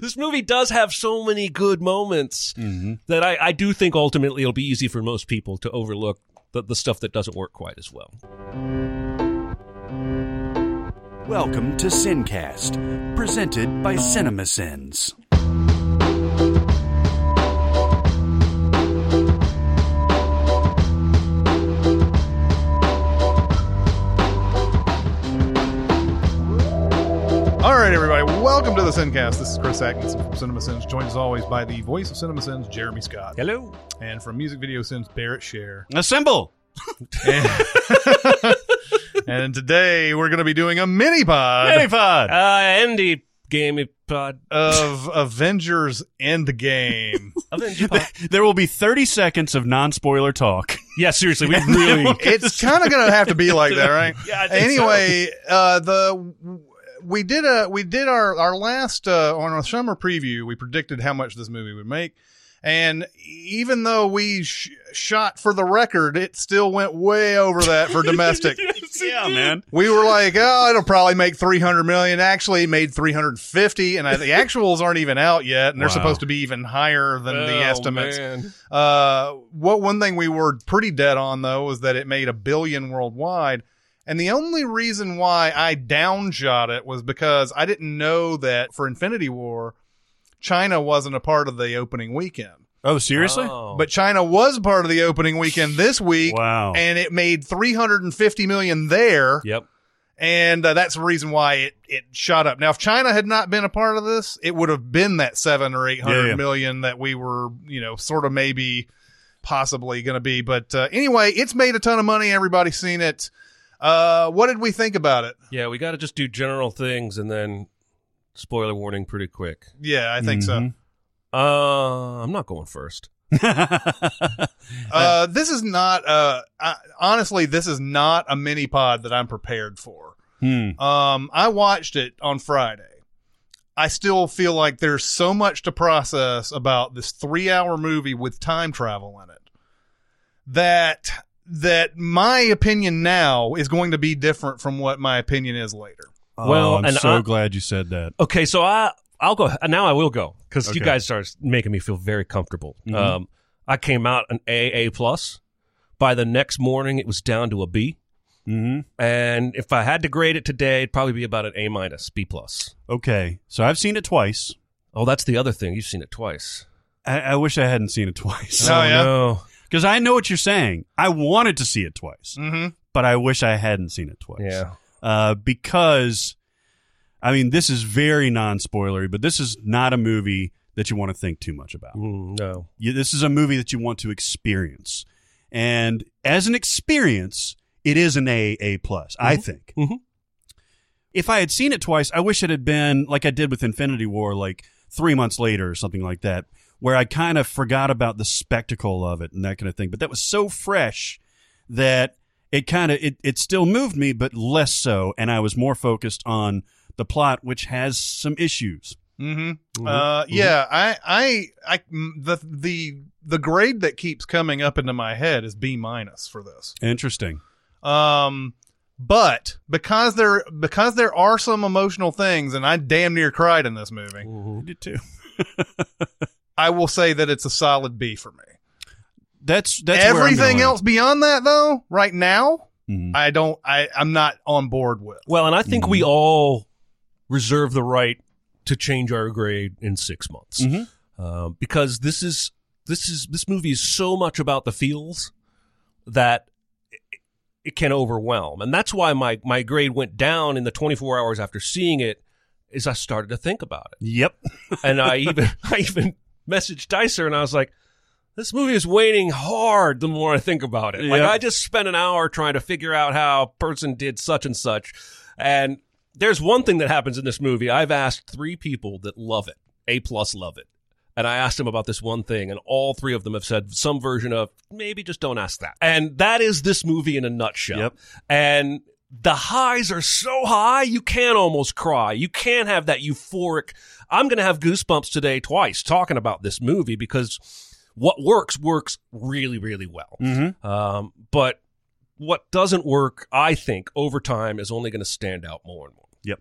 this movie does have so many good moments mm-hmm. that I, I do think ultimately it'll be easy for most people to overlook the, the stuff that doesn't work quite as well. Welcome to Sincast, presented by CinemaSins. All right, everybody, welcome to the Sincast. This is Chris Atkinson from Cinema CinemaSins, joined as always by the voice of Cinema CinemaSins, Jeremy Scott, Hello. and from Music Video Sins, Barrett Share. Assemble! And, and today we're going to be doing a mini pod Minipod! Uh, indie gaming pod. of Avengers Endgame. Avenger pod. there will be 30 seconds of non spoiler talk. yeah, seriously, we really. it's kind of going to have to be like that, right? Yeah, I think anyway, uh, the we did a we did our our last uh, on our summer preview. We predicted how much this movie would make, and even though we sh- shot for the record, it still went way over that for domestic. yeah, man. We were like, oh, it'll probably make 300 million. Actually, it made 350, and I, the actuals aren't even out yet, and they're supposed to be even higher than the Oh, estimates. man. Uh, what one thing we were pretty dead on though was that it made a billion worldwide. And the only reason why I downshot it was because I didn't know that for Infinity War, China wasn't a part of the opening weekend. Oh, seriously? Oh. But China was part of the opening weekend this week. Wow. And it made 350 million there. Yep. And uh, that's the reason why it, it shot up. Now, if China had not been a part of this, it would have been that seven or eight hundred Yeah, million that we were, you know, sort of maybe possibly going to be. But uh, anyway, it's made a ton of money. Everybody's seen it. Uh, what did we think about it? Yeah, we got to just do general things and then spoiler warning pretty quick. Yeah, I think Mhm. Uh, I'm not going first. Uh, this is not, uh, I, honestly, this is not a mini pod that I'm prepared for. Hmm. Um, I watched it on Friday. I still feel like there's so much to process about this three hour movie with time travel in it that that my opinion now is going to be different from what my opinion is later. Well, oh, I'm and so I- glad you said that. Okay, so I I'll go now. I will go because you guys are making me feel very comfortable. Mhm. Um, I came out an A A plus. By the next morning, it was down to a B. hmm And if I had to grade it today, it'd probably be about an A minus, B plus. Okay. So I've seen it twice. Oh, that's the other thing. You've seen it twice. I, I wish I hadn't seen it twice. Oh, yeah? no. Because I know what you're saying. I wanted to see it twice, Mm-hmm. but I wish I hadn't seen it twice. Yeah. Uh, because, I mean, this is very non spoilery, but this is not a movie that you want to think too much about. Mm, no. You, this is a movie that you want to experience. And as an experience, it is an A, A plus, I think. Mhm. If I had seen it twice, I wish it had been like I did with Infinity War, like three months later or something like that, where I kind of forgot about the spectacle of it and that kind of thing. But that was so fresh that it kind of it, it still moved me, but less so, and I was more focused on the plot, which has some issues. Mm-hmm. Uh, yeah, I, I, I, the, the, the grade that keeps coming up into my head is B minus for this. Interesting. Um, but because there, because there are some emotional things, and I damn near cried in this movie, You did too. I will say that it's a solid B for me. That's that's where I'm gonna Everything land. else beyond that, though, right now, Mhm. I don't, I, I'm not on board with. Well, and I think Mm-hmm. we all reserve the right to change our grade in six months Mhm. uh, because this is this is this movie is so much about the feels that it, it can overwhelm, and that's why my my grade went down in the 24 hours after seeing it. Is I started to think about it, Yep. and I even I even messaged Dicer, and I was like. This movie is waning hard the more I think about it. Like I just spent an hour trying to figure out how a person did such and such. And there's one thing that happens in this movie. I've asked three people that love it, A plus love it. And I asked them about this one thing, and all three of them have said some version of maybe just don't ask that. And that is this movie in a nutshell. Yep. And the highs are so high, you can almost cry. You can't have that euphoric. I'm going to have goosebumps today twice talking about this movie because what works works really, really well. Mm-hmm. Um, but what doesn't work, I think, over time is only going to stand out more and more. Yep.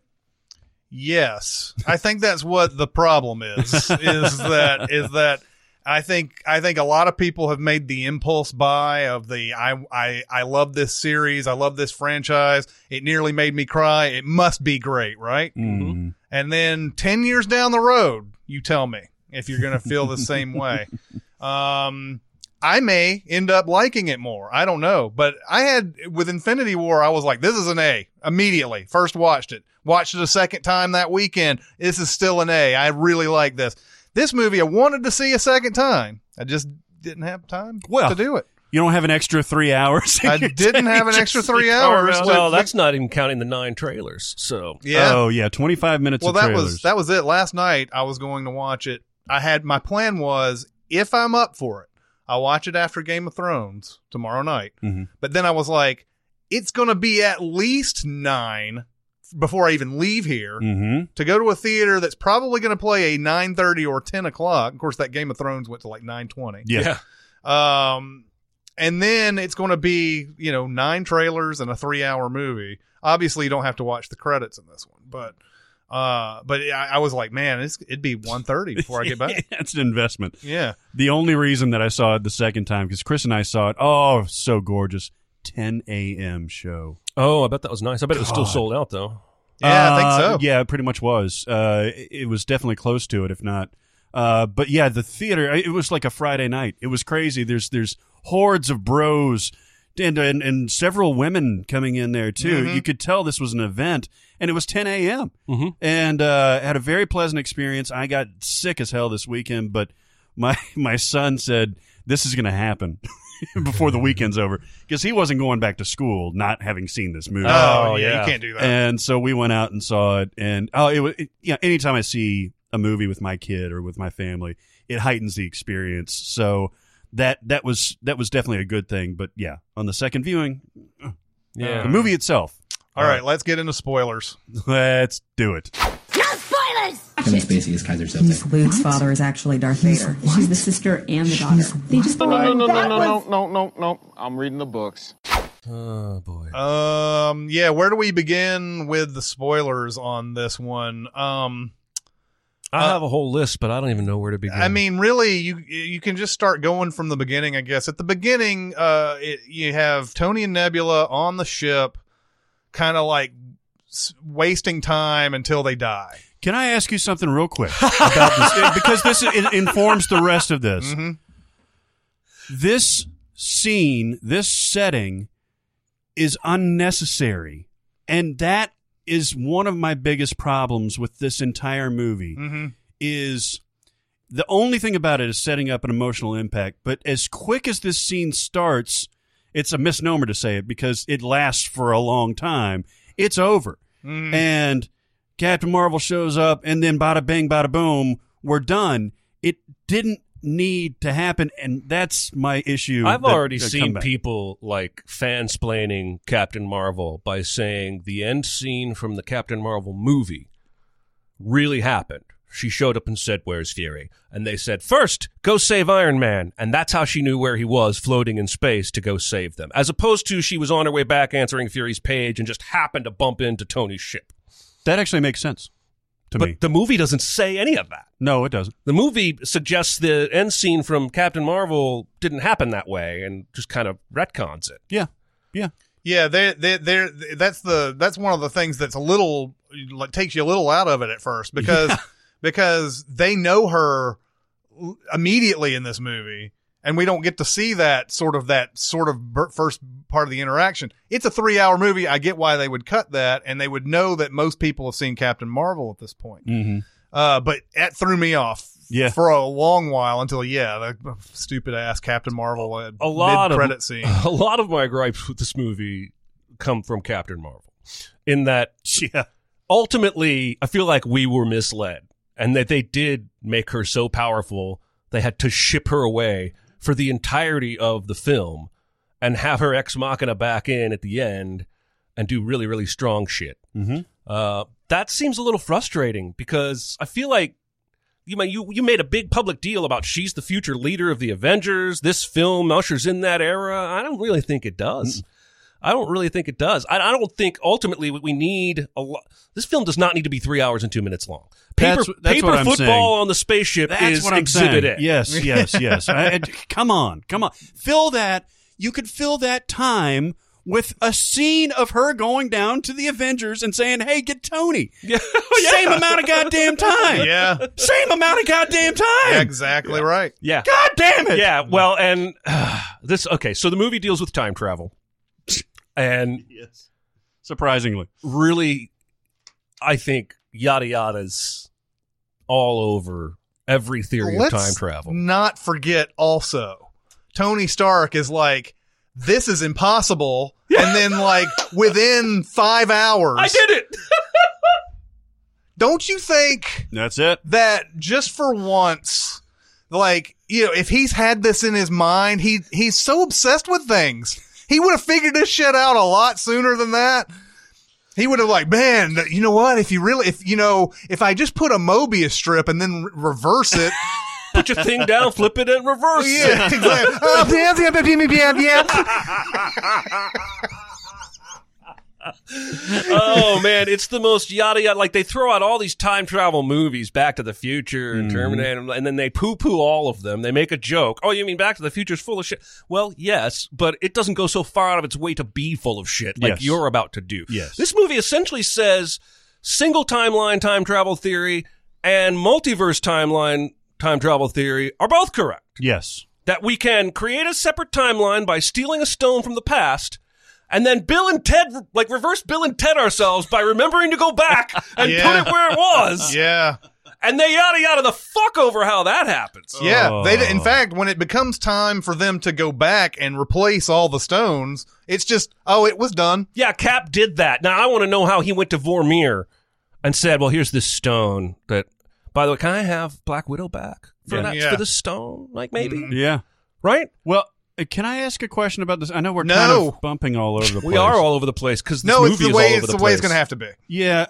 Yes, I think that's what the problem is. is that is that I think I think a lot of people have made the impulse buy of the I I I love this series, I love this franchise. It nearly made me cry. It must be great, right? Mm. And then 10 years down the road, you tell me if you're going to feel the same way. Um, I may end up liking it more. I don't know. But I had, with Infinity War, I was like, this is an A immediately. First watched it. Watched it a second time that weekend. This is still an A. I really like this. This movie, I wanted to see a second time. I just didn't have time Well, to do it. You don't have an extra three hours. I didn't have an extra three hours. Well, Well, that's not even counting the nine trailers. So Yeah. Oh yeah, twenty five minutes. well of that trailers. was that was it last night i was going to watch it i had my plan was if i'm up for it i'll watch it after game of thrones tomorrow night Mhm. but then i was like it's going to be at least nine before i even leave here Mm-hmm. to go to a theater that's probably going to play a 9.30 or 10 o'clock of course that game of thrones went to like 9.20 Yeah. um, and then it's going to be, you know, nine trailers and a three hour movie. Obviously, you don't have to watch the credits in this one, but, uh, but I, I was like, man, it's, it'd be 1.30 before I get back. That's an investment. yeah. The only reason that I saw it the second time because Chris and I saw it. Oh, so gorgeous. 10 a.m. show. Oh, I bet that was nice. I bet it was still God. sold out though. Yeah, I think Uh, so. Yeah, it pretty much was. Uh, it, it was definitely close to it, if not. Uh, but yeah, the theater. It was like a Friday night. It was crazy. There's there's hordes of bros and and, and several women coming in there too. Mhm. You could tell this was an event, and it was 10 a.m. Mhm. And uh, had a very pleasant experience. I got sick as hell this weekend, but my my son said this is going to happen. Before the weekend's over, because he wasn't going back to school, not having seen this movie. Oh, Oh, yeah, yeah. You can't do that. And so we went out and saw it, and oh, it was it, yeah. Anytime I see a movie with my kid or with my family, it heightens the experience. So that that was that was definitely a good thing. But yeah, on the second viewing, Yeah. the movie itself. All right, let's get into spoilers. Let's do it. No spoilers! Kevin Spacey is Keyser Miss Soze. Luke's father is actually Darth Vader. She's the sister and the daughter. They just No, no, no, no, no, no, no, no. I'm reading the books. Oh boy. Um, yeah, where do we begin with the spoilers on this one? Um, I have a whole list, but I don't even know where to begin. I mean, really, you you can just start going from the beginning, I guess. At the beginning, uh, it, you have Tony and Nebula on the ship, kind of like s- wasting time until they die. Can I ask you something real quick about this? because this it informs the rest of this. Mhm. This scene, this setting is unnecessary. And that is one of my biggest problems with this entire movie Mm-hmm. is the only thing about it is setting up an emotional impact. But as quick as this scene starts, it's a misnomer to say it because it lasts for a long time. It's over. Mhm. And Captain Marvel shows up and then bada bing, bada boom, we're done. It didn't need to happen. And that's my issue. I've that- already that seen people like fansplaining Captain Marvel by saying the end scene from the Captain Marvel movie really happened. She showed up and said, Where's Fury? And they said, First, go save Iron Man. And that's how she knew where he was floating in space to go save them. As opposed to she was on her way back answering Fury's page and just happened to bump into Tony's ship. That actually makes sense to But me. But the movie doesn't say any of that. No, it doesn't. The movie suggests the end scene from Captain Marvel didn't happen that way and just kind of retcons it. Yeah. Yeah. Yeah, they they they that's the that's one of the things that's a little like takes you a little out of it at first because because they know her immediately in this movie and we don't get to see that sort of that sort of first part of the interaction. It's a 3-hour movie. I get why they would cut that and they would know that most people have seen Captain Marvel at this point. Mm-hmm. Uh but that threw me off Yeah. for a long while until yeah, the stupid ass Captain Marvel uh, A lot of credit scene. A lot of my gripes with this movie come from Captain Marvel, in that Yeah. ultimately I feel like we were misled, and that they did make her so powerful they had to ship her away for the entirety of the film, and have her ex machina back in at the end, and do really really strong shit. Mm-hmm. Uh, that seems a little frustrating because I feel like you you you made a big public deal about she's the future leader of the Avengers. This film ushers in that era. I don't really think it does. I don't really think it does. I, I don't think ultimately we need a lot. This film does not need to be three hours and two minutes long. Paper, That's- that's paper what I'm football saying. on the spaceship That's is what I'm exhibit saying. A. Yes, yes, yes. I- I- come on, come on. Fill that. You could fill that time with a scene of her going down to the Avengers and saying, "Hey, get Tony." Yeah. Same amount of goddamn time. Yeah. Same amount of goddamn time. Yeah, exactly right. yeah. God damn it. Yeah, well, and this okay. So the movie deals with time travel, and Yes. Surprisingly. really, I think yada yada's all over every theory Let's of time travel. Not forget also, Tony Stark is like, this is impossible. And then, like, within five hours, I did it. don't you think That's it. that just for once, like, you know, if he's had this in his mind, he he's so obsessed with things. He would have figured this shit out a lot sooner than that. He would have like, man, you know what? If you really, if you know, if I just put a Mobius strip and then re- reverse it, Put your thing down, flip it, and reverse. yeah, exactly. Oh, man, it's the most yada yada. Like they throw out all these time travel movies, Back to the Future and mm-hmm. Terminator, and then they poo poo all of them. They make a joke. Oh, you mean Back to the Future is full of shit? Well, yes, but it doesn't go so far out of its way to be full of shit like Yes. you're about to do. Yes. This movie essentially says single timeline time travel theory and multiverse timeline time travel theory are both correct Yes. that we can create a separate timeline by stealing a stone from the past and then Bill and Ted, like reverse Bill and Ted ourselves by remembering to go back and Yeah. put it where it was. Yeah. And they yada yada the fuck over how that happens. Yeah, they. Oh. In Oh. fact, when it becomes time for them to go back and replace all the stones, it's just, oh, it was done. Yeah, Cap did that. Now I want to know how he went to Vormir and said, well, here's this stone that, by the way, can I have Black Widow back for Yeah. that, Yeah. for the stone? Like maybe, mm-hmm. Yeah. right? Well, can I ask a question about this? I know we're kind of bumping all over the place. We are all over the place because No, movie it's the is way all over it's the, the, way it's going to have to be. Yeah.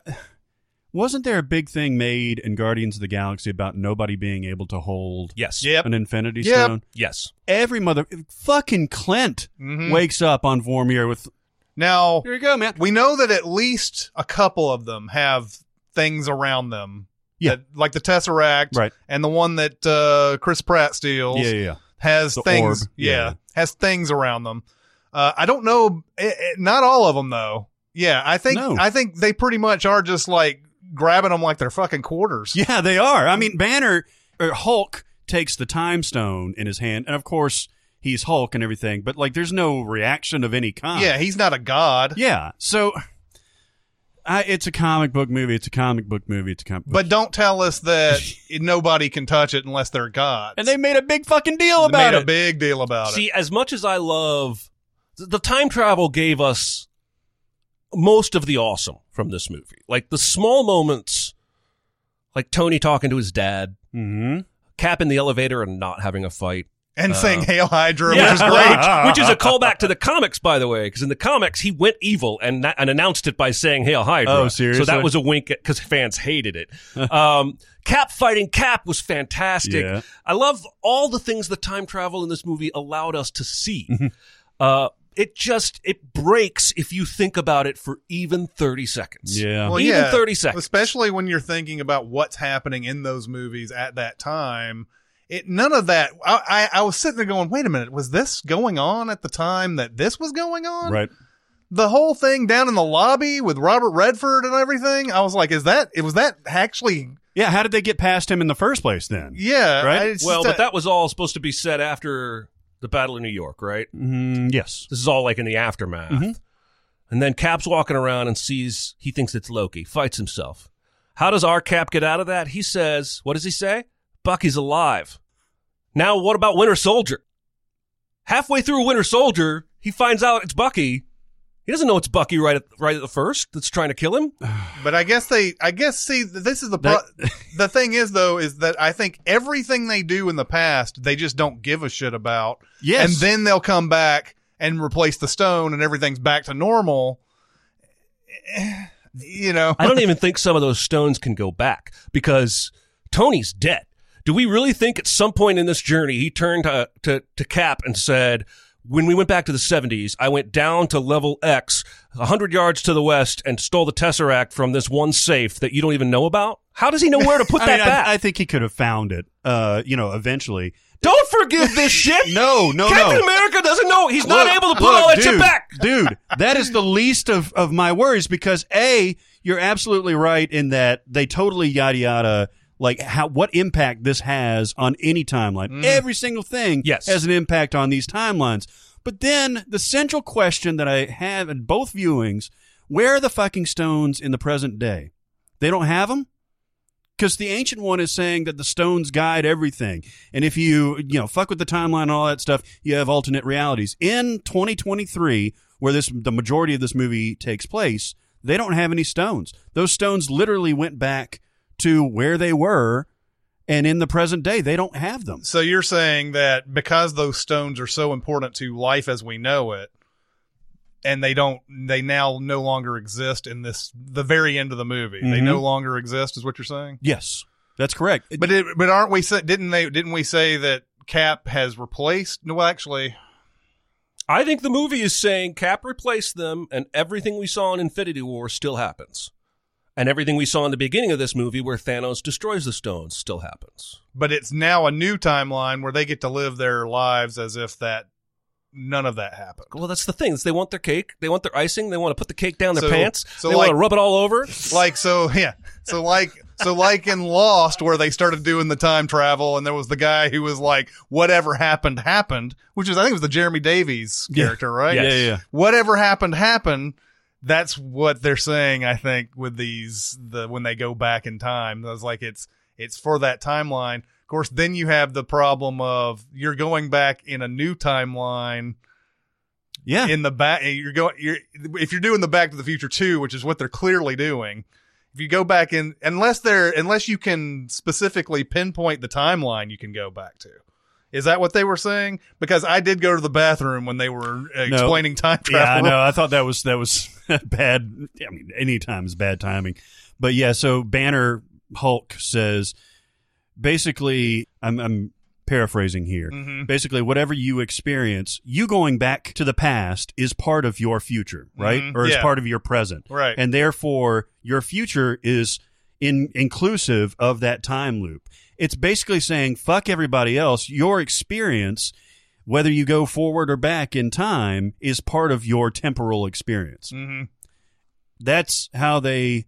Wasn't there a big thing made in Guardians of the Galaxy about nobody being able to hold Yes. Yep. an Infinity Yep. Stone? Yes. Every mother, fucking Clint Mhm. wakes up on Vormir with, Now here you go, man. we know that at least a couple of them have things around them. Yeah. that- like the Tesseract, Right. and the one that uh, Chris Pratt steals Yeah, yeah, yeah. Has The things. Yeah, Yeah. has things around them. Uh, I don't know. eh, eh, not all of them though. Yeah, I think No. I think they pretty much are just like grabbing them like they're fucking quarters. Yeah, they are. I mean, Banner or Hulk takes the time stone in his hand, and of course he's Hulk and everything, but like there's no reaction of any kind. Yeah, he's not a god. yeah. So, I, it's a comic book movie. It's a comic book movie. It's a comic. book. But don't tell us that nobody can touch it unless they're gods. and they made a big fucking deal They about made it. a big deal about it. See, as much as I love the time travel, gave us most of the awesome from this movie. Like the small moments, like Tony talking to his dad, mm-hmm. Cap in the elevator and not having a fight. And saying Hail Hydra, Yeah, which is great. which is a callback to the comics, by the way, because in the comics he went evil and and announced it by saying "Hail Hydra." Oh, seriously? So that was a wink because fans hated it. um, Cap fighting Cap was fantastic. Yeah. I love all the things the time travel in this movie allowed us to see. Mm-hmm. uh, it just it breaks if you think about it for even thirty seconds. Yeah. Well, Even yeah, 30 seconds. Especially when you're thinking about what's happening in those movies at that time. It none of that. I, I I was sitting there going, wait a minute, was this going on at the time that this was going on? right. The whole thing down in the lobby with Robert Redford and everything. I was like, is that? It was that actually? Yeah. How did they get past him in the first place? Then. Yeah. Right? I- Well, just but that was all supposed to be said after the Battle of New York, right? Mm, yes. This is all like in the aftermath. Mhm. And then Cap's walking around and sees he thinks it's Loki, fights himself. How does our Cap get out of that? He says, what does he say? Bucky's alive. Now what about Winter Soldier? Halfway through Winter Soldier, he finds out it's Bucky. He doesn't know it's Bucky right at right at the first that's trying to kill him. But I guess they, I guess, see, this is the pro- the thing is though is that I think everything they do in the past they just don't give a shit about. Yes. and then they'll come back and replace the stone, and everything's back to normal. You know, I don't even think some of those stones can go back because Tony's dead. Do we really think at some point in this journey he turned to, to, to Cap and said, when we went back to the 70s, I went down to level X, 100 yards to the west, and stole the Tesseract from this one safe that you don't even know about? How does he know where to put I, that mean, back? I, I think he could have found it. Uh, you know, eventually. don't forgive this shit. No, no, Captain no. America doesn't know. He's not able to put look, all that shit back. dude, that is the least of, of my worries because A, you're absolutely right in that they totally yada yada like how what impact this has on any timeline. Mm-hmm. Every single thing Yes. has an impact on these timelines. But then the central question that I have in both viewings, where are the fucking stones in the present day? They don't have them? because the ancient one is saying that the stones guide everything and if you you know fuck with the timeline and all that stuff you have alternate realities in 2023 where this the majority of this movie takes place they don't have any stones those stones literally went back to where they were and in the present day they don't have them So you're saying that because those stones are so important to life as we know it, and they don't, they now no longer exist in this the very end of the movie. They Mhm. no longer exist, is what you're saying. yes that's correct But it, but aren't we? sa- Didn't they? Didn't we say that Cap has replaced? No, actually, I think the movie is saying Cap replaced them, and everything we saw in Infinity War still happens. And everything we saw in the beginning of this movie, where Thanos destroys the stones, still happens. but it's now a new timeline where they get to live their lives as if that none of that happened. Well, that's the thing. is They want their cake. They want their icing. They want to put the cake down their So- pants. so they like- want to rub it all over. like so yeah so like so like in lost where they started doing the time travel and there was the guy who was like whatever happened happened which is i think it was the jeremy davies Yeah. character right Yes. yeah yeah, yeah. whatever happened happened that's what they're saying i think with these the when they go back in time. It's like it's it's for that timeline. Of course then you have the problem of you're going back in a new timeline. Yeah. In the back you're going you're if you're doing the back to the future 2 which is what they're clearly doing if you go back in unless they're unless you can specifically pinpoint the timeline you can go back to is that what they were saying because i did go to the bathroom when they were uh, No. explaining time Yeah, I know. I thought that was that was bad. I mean, anytime is bad timing. But yeah, so Banner Hulk says basically, I'm, I'm paraphrasing here. Mhm. Basically, whatever you experience, you going back to the past is part of your future, right? Mhm. Or is part of your present, Right. And therefore, your future is in inclusive of that time loop. It's basically saying fuck everybody else. Your experience whether you go forward or back in time is part of your temporal experience. Mhm. That's how they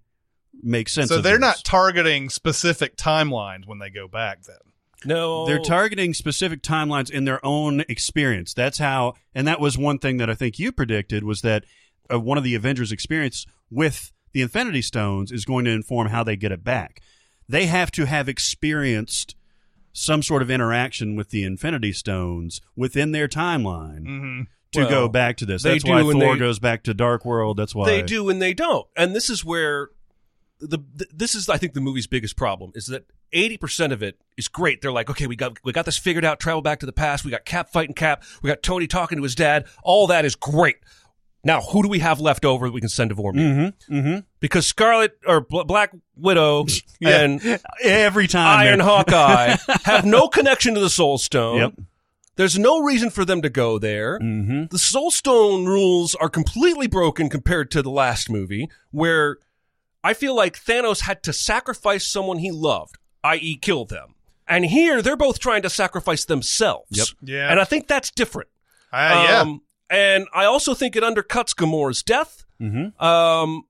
make sense so of they're this. not targeting specific timelines when they go back then No, they're targeting specific timelines in their own experience. That's how and that was one thing that I think you predicted was that uh, one of the Avengers experience with the Infinity Stones is going to inform how they get it back. They have to have experienced some sort of interaction with the Infinity Stones within their timeline mm-hmm. to Well, go back to this. That's why Thor they- goes back to Dark World. That's why They do and they don't. And this is where the this is I think the movie's biggest problem is that 80% of it is great. They're like, "Okay, we got we got this figured out, travel back to the past. We got Cap fighting Cap. We got Tony talking to his dad. All that is great." Now, who do we have left over that we can send to Vormir? Mm-hmm. Mm-hmm. Because Scarlet or Bl- Black Widow and Every time. Iron they're- Hawkeye have no connection to the Soul Stone. Yep. There's no reason for them to go there. Mm-hmm. The Soul Stone rules are completely broken compared to the last movie, where I feel like Thanos had to sacrifice someone he loved, i.e., kill them. And here, they're both trying to sacrifice themselves. Yep. yeah And I think that's different. Uh, yeah Um, and I also think it undercuts Gamora's death. Mm-hmm. Um,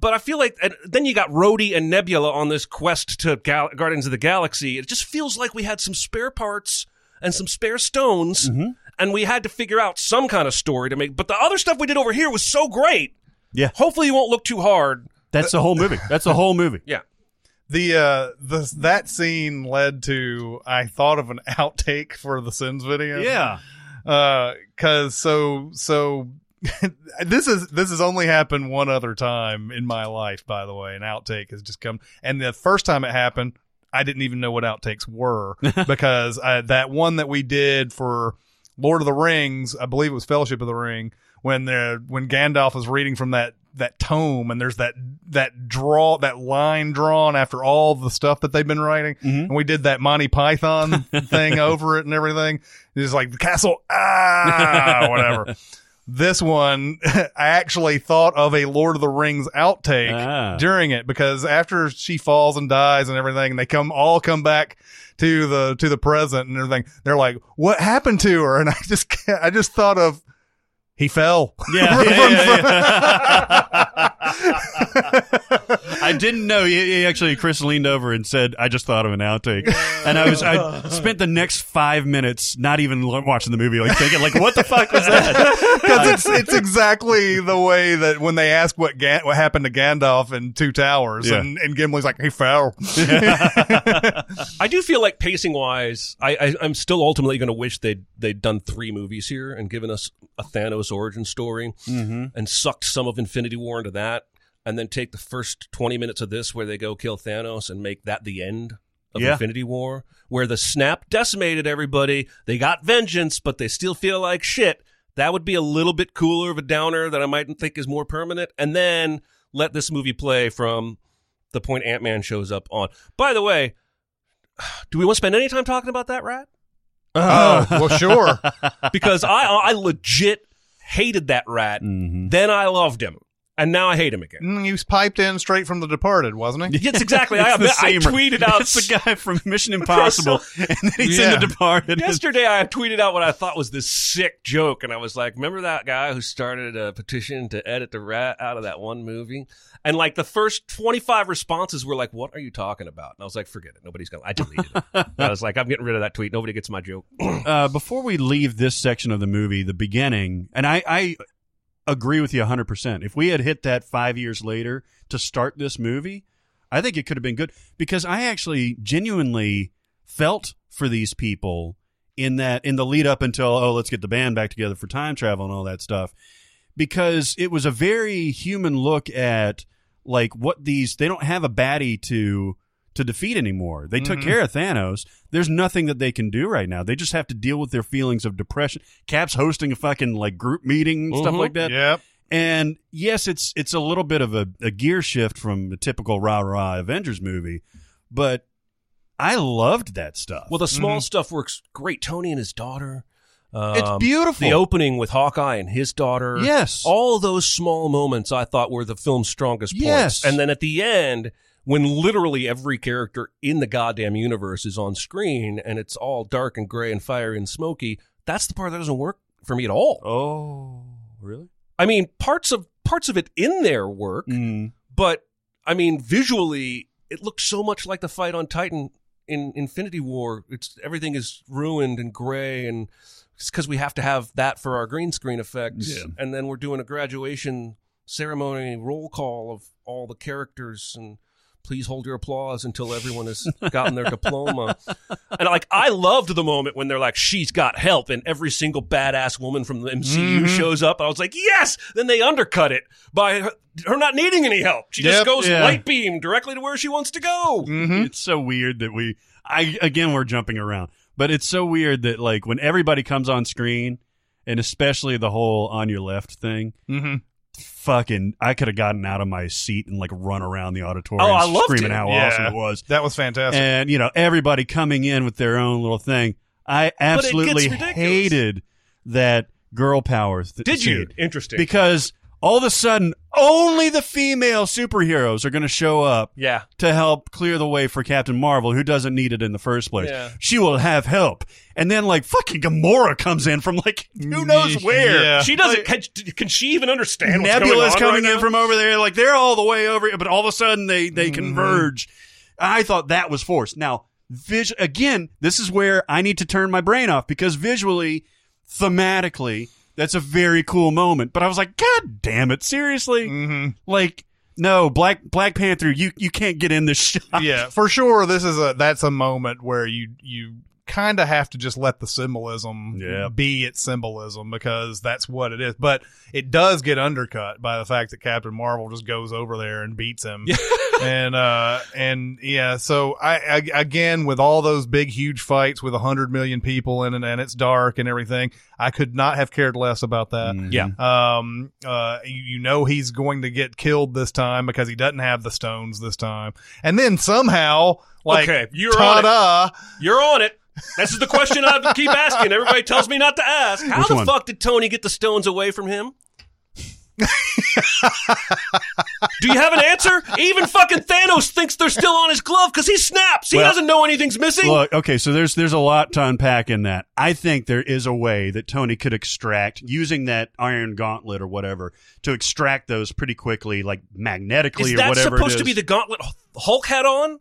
but I feel like and then you got Rhodey and Nebula on this quest to Gal- Guardians of the Galaxy. It just feels like we had some spare parts and some spare stones, Mhm. and we had to figure out some kind of story to make. But the other stuff we did over here was so great. Yeah. Hopefully, you won't look too hard. That's the whole movie. That's the whole movie. Yeah. the uh the that scene led to I thought of an outtake for the Sins video. Yeah. Uh, cause so, so this is, this has only happened one other time in my life, by the way. An outtake has just come. And the first time it happened, I didn't even know what outtakes were because uh, that one that we did for Lord of the Rings, I believe it was Fellowship of the Ring, when they're when Gandalf is reading from that that tome and there's that that draw that line drawn after all the stuff that they've been writing. And we did that Monty Python thing over it and everything. It's like the castle ah whatever. This one I actually thought of a Lord of the Rings outtake Ah. during it because after she falls and dies and everything they come all come back to the to the present and everything they're like what happened to her? And I just I just thought of he fell Yeah, yeah, yeah, yeah. I didn't know. He, he actually, Chris leaned over and said, "I just thought of an outtake," and I was I spent the next five minutes not even watching the movie, like thinking, like, "What the fuck was that?" because it's it's exactly the way that when they ask what Gan- what happened to Gandalf in Two Towers, Yeah. and, and Gimli's like he fell. I do feel like pacing wise, I, I I'm still ultimately going to wish they'd they'd done three movies here and given us a Thanos origin story mm-hmm. and sucked some of Infinity War into that, and then take the first twenty minutes of this where they go kill Thanos and make that the end of Yeah. Infinity War, where the snap decimated everybody. They got vengeance, but they still feel like shit. That would be a little bit cooler of a downer that I might think is more permanent, and then let this movie play from the point Ant Man shows up on. By the way, do we want to spend any time talking about that rat? Oh well, sure. Because I I legit hated that rat. Mhm. Then I loved him, and now I hate him again. Mm, he was piped in straight from The Departed, wasn't he? It's exactly. I, It's the I same- tweeted out It's the guy from Mission Impossible, and then he's Yeah. in the Departed. Yesterday, I tweeted out what I thought was this sick joke, and I was like, "Remember that guy who started a petition to edit the rat out of that one movie?" And like the first twenty-five responses were like, "What are you talking about?" And I was like, "Forget it. Nobody's gonna." I deleted it. I was like, "I'm getting rid of that tweet. Nobody gets my joke." uh, before we leave this section of the movie, the beginning, and I, I agree with you 100%. If we had hit that five years later to start this movie, I think it could have been good because I actually genuinely felt for these people in that, in the lead up until, oh, let's get the band back together for time travel and all that stuff. Because it was a very human look at like what these, they don't have a baddie to, to defeat anymore. They took mm-hmm. care of Thanos. There's nothing that they can do right now. They just have to deal with their feelings of depression. Cap's hosting a fucking like group meeting and stuff like mm-hmm. that. Yep. And yes, it's it's a little bit of a, a gear shift from the typical rah rah Avengers movie, but I loved that stuff. Well, the small mm-hmm. stuff works great. Tony and his daughter. Um, It's beautiful. The opening with Hawkeye and his daughter. Yes. All those small moments I thought were the film's strongest points. Yes. And then at the end, when literally every character in the goddamn universe is on screen and it's all dark and gray and fiery and smoky, that's the part that doesn't work for me at all. oh, really? I mean, parts of parts of it in there work, Mm. but I mean, visually, it looks so much like the fight on Titan in Infinity War. It's everything is ruined and gray, and it's because we have to have that for our green screen effects. Yeah. And then we're doing a graduation ceremony roll call of all the characters and. Please hold your applause until everyone has gotten their diploma. And like, I loved the moment when they're like, "She's got help," and every single badass woman from the MCU shows up. I was like, "Yes!" Then they undercut it by her, her not needing any help. She Yep, just goes yeah. light beam directly to where she wants to go. It's so weird that we I again we're jumping around. But it's so weird that like when everybody comes on screen and especially the whole on your left thing, Mhm. Fucking I could have gotten out of my seat and like run around the auditorium Oh, I loved screaming it. how Yeah. awesome it was. That was fantastic. And you know, everybody coming in with their own little thing. I absolutely hated that girl power th- Did you? Interesting. Because all of a sudden only the female superheroes are going to show up yeah. to help clear the way for Captain Marvel, who doesn't need it in the first place. Yeah. She will have help. And then, like, fucking Gamora comes in from, like, who knows where. Yeah. She doesn't. Can, can she even understand what's going Nebula's on coming right in now? from over there. Like, they're all the way over here, but all of a sudden they, they Mm-hmm. converge. I thought that was forced. Now, vis- again, this is where I need to turn my brain off because visually, thematically, that's a very cool moment. But I was like, God damn it, seriously? Mhm. Like, no, Black Black Panther, you you can't get in this shot. yeah, for sure. This is a that's a moment where you you kind of have to just let the symbolism Yeah. be its symbolism because that's what it is. But it does get undercut by the fact that Captain Marvel just goes over there and beats him. and uh and yeah, so I, I again with all those big huge fights with a hundred million people in it and it's dark and everything, I could not have cared less about that. Mhm. Yeah. Um, uh, you, you know he's going to get killed this time because he doesn't have the stones this time, and then somehow, like, Okay, you're on it. ta-da! You're on it. This is the question I keep asking. Everybody tells me not to ask. How Which the one? fuck did Tony get the stones away from him? Do you have an answer? Even fucking Thanos thinks they're still on his glove because he snaps. He Well, doesn't know anything's missing. Look, okay, so there's there's a lot to unpack in that. I think there is a way that Tony could extract using that iron gauntlet or whatever to extract those pretty quickly, like magnetically is or that whatever. supposed it to be the gauntlet Hulk had on?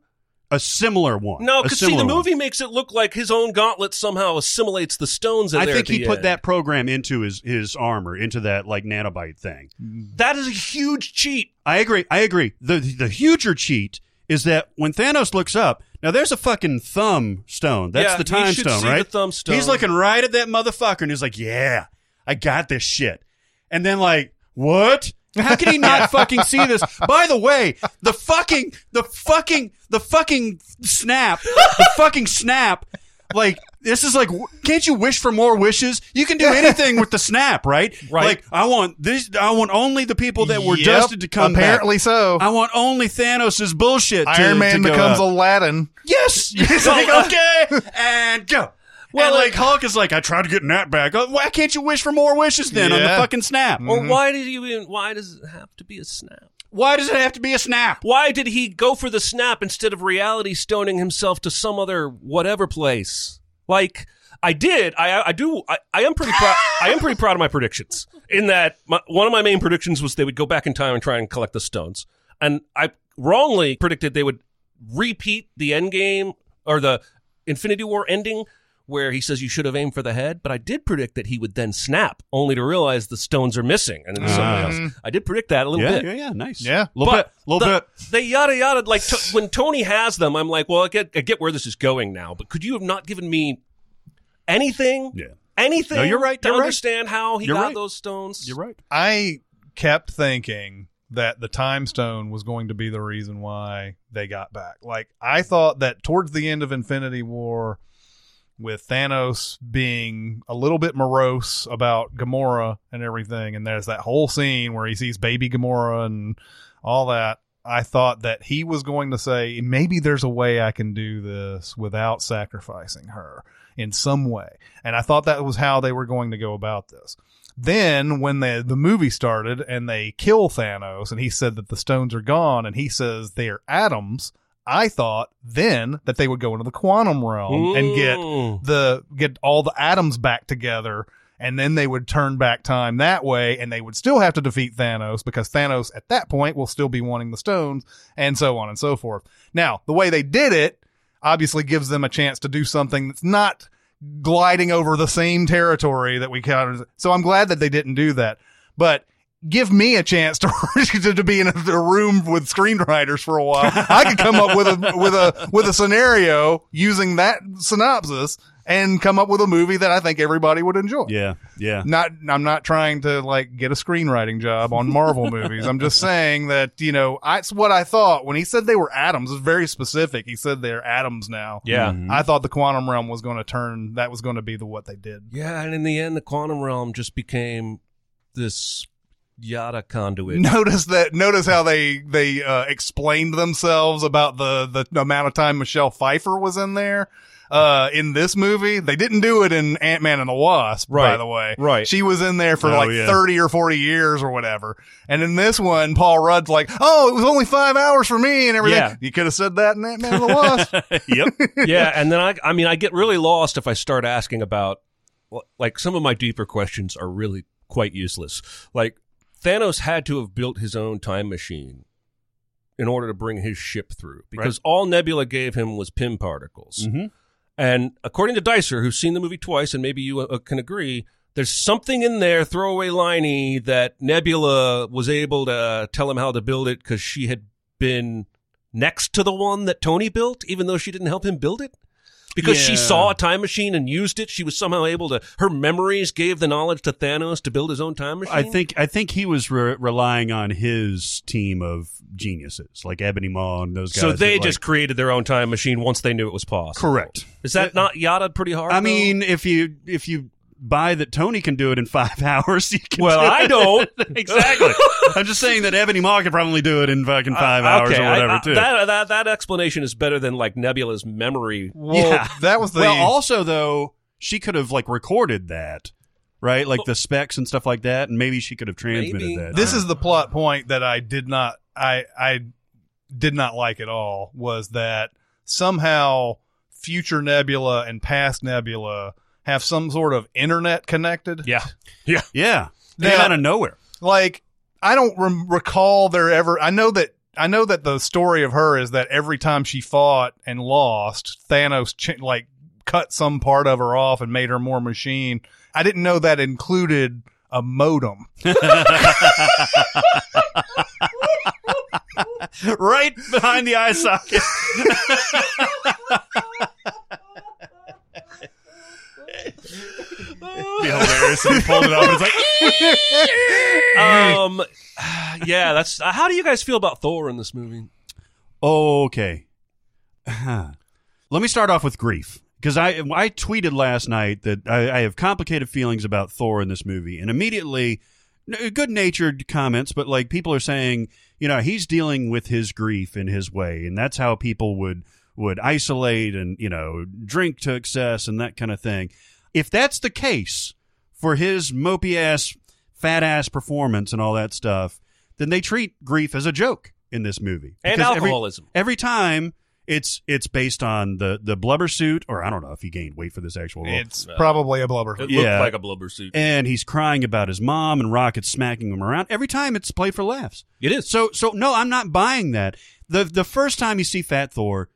A similar one? No, because see, the one. movie makes it look like his own gauntlet somehow assimilates the stones in I think he put end. that program into his his armor, into that like nanobite thing. That is a huge cheat. I agree. I agree. The the huger cheat is that when Thanos looks up, now there's a fucking thumb stone. That's Yeah, the time stone, right? the thumb stone. He's looking right at that motherfucker and he's like, "Yeah, I got this shit." And then like, "What?" How can he not fucking see this? By the way, the fucking the fucking the fucking snap, the fucking snap like this is like can't you wish for more wishes you can do anything with the snap right Right. like i want this i want only the people that were Yep, destined to come back. apparently so. I want only Thanos' bullshit. to- Iron Man to go becomes. Aladdin. yes. It's like okay, and go. Well, Well, like Hulk is like, I tried to get Nat back. Oh, Why can't you wish for more wishes then on the Yeah. fucking snap? Mm-hmm. Or why did you even? Why does it have to be a snap? Why does it have to be a snap? Why did he go for the snap instead of reality stoning himself to some other whatever place? Like I did, I I do, I, I am pretty proud. I am pretty proud of my predictions. In that, my, one of my main predictions was they would go back in time and try and collect the stones, and I wrongly predicted they would repeat the end game or the Infinity War ending. Where he says you should have aimed for the head, but I did predict that he would then snap, only to realize the stones are missing, and then somebody Ah. else. I did predict that a little Yeah, bit. yeah, yeah. Nice. Yeah. a little But bit, little the- bit. They yada yada like to, when Tony has them, I'm like, well, I get I get where this is going now, but could you have not given me anything? Yeah. Anything? No, you're right, To you're right. understand how he You're got right. those stones. You're right. I kept thinking that the time stone was going to be the reason why they got back. Like I thought that towards the end of Infinity War with Thanos being a little bit morose about Gamora and everything and there's that whole scene where he sees baby Gamora and all that. I thought that he was going to say maybe there's a way I can do this without sacrificing her in some way. And I thought that was how they were going to go about this. Then when the the movie started and they kill Thanos and he said that the stones are gone and he says they're atoms, I thought then that they would go into the quantum realm and get the get all the atoms back together and then they would turn back time that way and they would still have to defeat Thanos because Thanos at that point will still be wanting the stones and so on and so forth. Now, the way they did it obviously gives them a chance to do something that's not gliding over the same territory that we counted. So I'm glad that they didn't do that. But give me a chance to to be in a, a room with screenwriters for a while. I could come up with a with a with a scenario using that synopsis and come up with a movie that I think everybody would enjoy. Yeah, yeah. Not I'm not trying to like get a screenwriting job on Marvel movies. I'm just saying that, you know, that's what I thought when he said they were atoms. It's very specific. He said they're atoms now. Yeah. Mhm. I thought the quantum realm was going to turn that was going to be the what they did. Yeah, and in the end, the quantum realm just became this yada conduit. Notice that. Notice how they they uh, explained themselves about the the amount of time Michelle Pfeiffer was in there. Uh, in this movie, they didn't do it in Ant Man and the Wasp. Right. By the way, Right. She was in there for Oh, like yeah. thirty or forty years or whatever. And in this one, Paul Rudd's like, "Oh, it was only five hours for me and everything." Yeah. You could have said that in Ant Man and the Wasp. yep. yeah, and then I, I mean, I get really lost if I start asking about, like, some of my deeper questions are really quite useless. Like, Thanos had to have built his own time machine in order to bring his ship through because all Nebula gave him was Pym particles. Mhm. And according to Dicer, who's seen the movie twice, and maybe you uh, can agree, there's something in there, throwaway liney, that Nebula was able to tell him how to build it because she had been next to the one that Tony built, even though she didn't help him build it. Because she saw a time machine and used it. She was somehow able to. Her memories gave the knowledge to Thanos to build his own time machine. I think I think he was re- relying on his team of geniuses like Ebony Maw and those guys. so. They that, just like- created their own time machine once they knew it was possible. correct. Is that not yada pretty hard? I though? mean, if you if you buy that Tony can do it in five hours, you can Well, do I it. don't. exactly. I'm just saying that Ebony Maw could probably do it in fucking five Uh, hours okay, or I- whatever I- too. That, that that explanation is better than like Nebula's memory. Well, Yeah. that was the well, also though, she could have like recorded that, right? Like the specs and stuff like that, and maybe she could have transmitted Maybe. that. this is the plot point that I did not I I did not like at all was that somehow future Nebula and past Nebula have some sort of internet connected. Yeah, yeah, came Now- out of nowhere. Like I don't rem- recall there ever. I know that I know that the story of her is that every time she fought and lost, Thanos ch- like cut some part of her off and made her more machine. I didn't know that included a modem. right behind the eye socket. It'd be hilarious if he pulled it up and it's like, um, yeah. That's how do you guys feel about Thor in this movie? okay. Let me start off with grief because I I tweeted last night that I, I have complicated feelings about Thor in this movie, and immediately good natured comments, but like people are saying, you know, he's dealing with his grief in his way, and that's how people would would isolate and you know drink to excess and that kind of thing. If that's the case for his mopey ass, fat ass performance and all that stuff, then they treat grief as a joke in this movie And Because alcoholism. every time it's it's based on the the blubber suit or I don't know if he gained weight for this actual role. It's uh, probably a blubber. It Yeah. like a blubber suit. and he's crying about his mom and Rocket smacking him around. Every time it's played for laughs. It is. So so no, I'm not buying that. The the first time you see Fat Thor,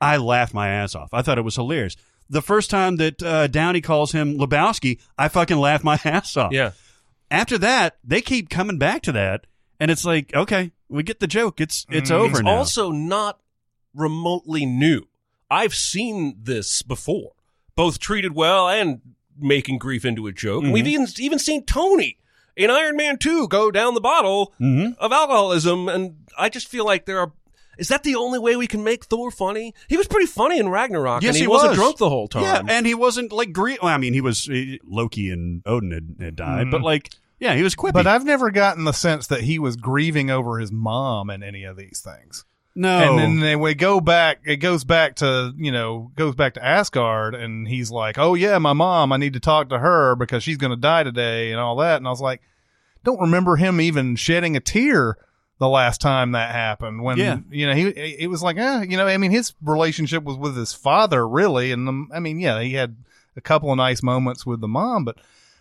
I laughed my ass off. I thought it was hilarious. The first time that uh, Downey calls him Lebowski, I fucking laugh my ass off. Yeah. After that, they keep coming back to that, and it's like, okay, we get the joke. It's it's Mm, over It's now. also not remotely new. I've seen this before, both treated well and making grief into a joke. Mhm. We've even even seen Tony in Iron Man 2 go down the bottle Mhm. of alcoholism and I just feel like there are is that the only way we can make Thor funny? He was pretty funny in Ragnarok Yes, and he, he wasn't was. drunk the whole time. Yeah, and he wasn't like grief. Well, I mean, he was uh, Loki and Odin had, had died, Mhm. but like, yeah, he was quippy. But I've never gotten the sense that he was grieving over his mom in any of these things. no, And then they, we go back, it goes back to, you know, goes back to Asgard and he's like, oh yeah, my mom, I need to talk to her because she's going to die today and all that. And I was like, don't remember him even shedding a tear the last time that happened when, Yeah. you know, he, it was like, eh, you know, I mean, his relationship was with his father really. And um, I mean, yeah, he had a couple of nice moments with the mom, but,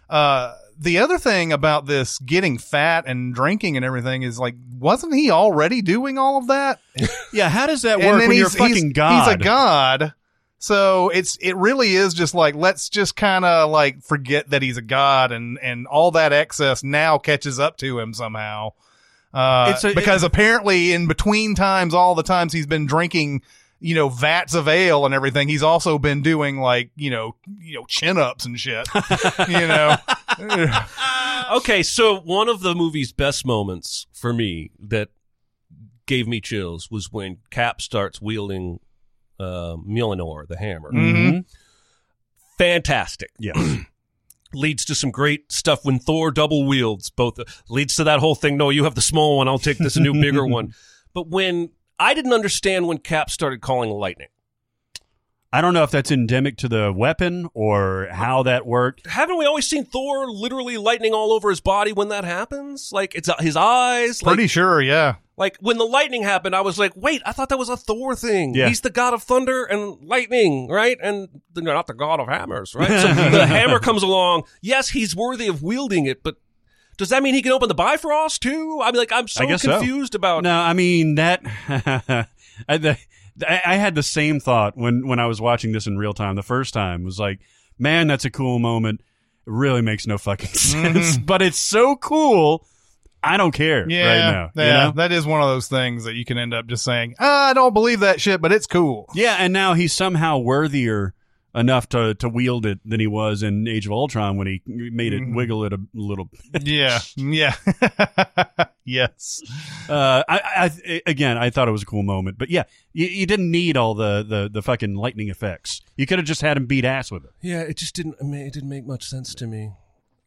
uh, the other thing about this getting fat and drinking and everything is like, wasn't he already doing all of that? yeah, how does that work when you're fucking he's- god? He's a god. So it's it really is just like let's just kind of like forget that he's a god and and all that excess now catches up to him somehow. Uh, It's a- because apparently in between times, all the times he's been drinking, you know, vats of ale and everything, he's also been doing like you know you know chin ups and shit. you know, Okay, so one of the movie's best moments for me that gave me chills was when Cap starts wielding uh, Mjolnir, the hammer. Mm-hmm. Fantastic. Yeah. Leads to some great stuff when Thor double wields. Both leads to that whole thing. No, you have the small one. I'll take this new bigger one. But when I didn't understand when Cap started calling lightning. I don't know if that's endemic to the weapon or how that worked. Haven't we always seen Thor literally lightning all over his body when that happens? Like it's uh, his eyes. Like, pretty sure, yeah. Like when the lightning happened, I was like, "Wait, I thought that was a Thor thing. Yeah. He's the god of thunder and lightning, right? And they're not the god of hammers, right? So the hammer comes along. Yes, he's worthy of wielding it, but does that mean he can open the Bifrost too? I'm like, I'm so I guess so. confused about. No, I mean that. I, the, I I had the same thought when when I was watching this in real time. The first time was like, man, that's a cool moment. It really makes no fucking sense, mm-hmm. but it's so cool. I don't care Yeah, right now. yeah, you know? that is one of those things that you can end up just saying, ah, "I don't believe that shit," but it's cool. Yeah, and now he's somehow worthier enough to to wield it than he was in Age of Ultron when he made it Mhm. wiggle it a little. yeah, yeah, yes. Uh, I, I again, I thought it was a cool moment, but yeah, you, you didn't need all the, the the fucking lightning effects. You could have just had him beat ass with it. Yeah, it just didn't. I mean, it didn't make much sense to me.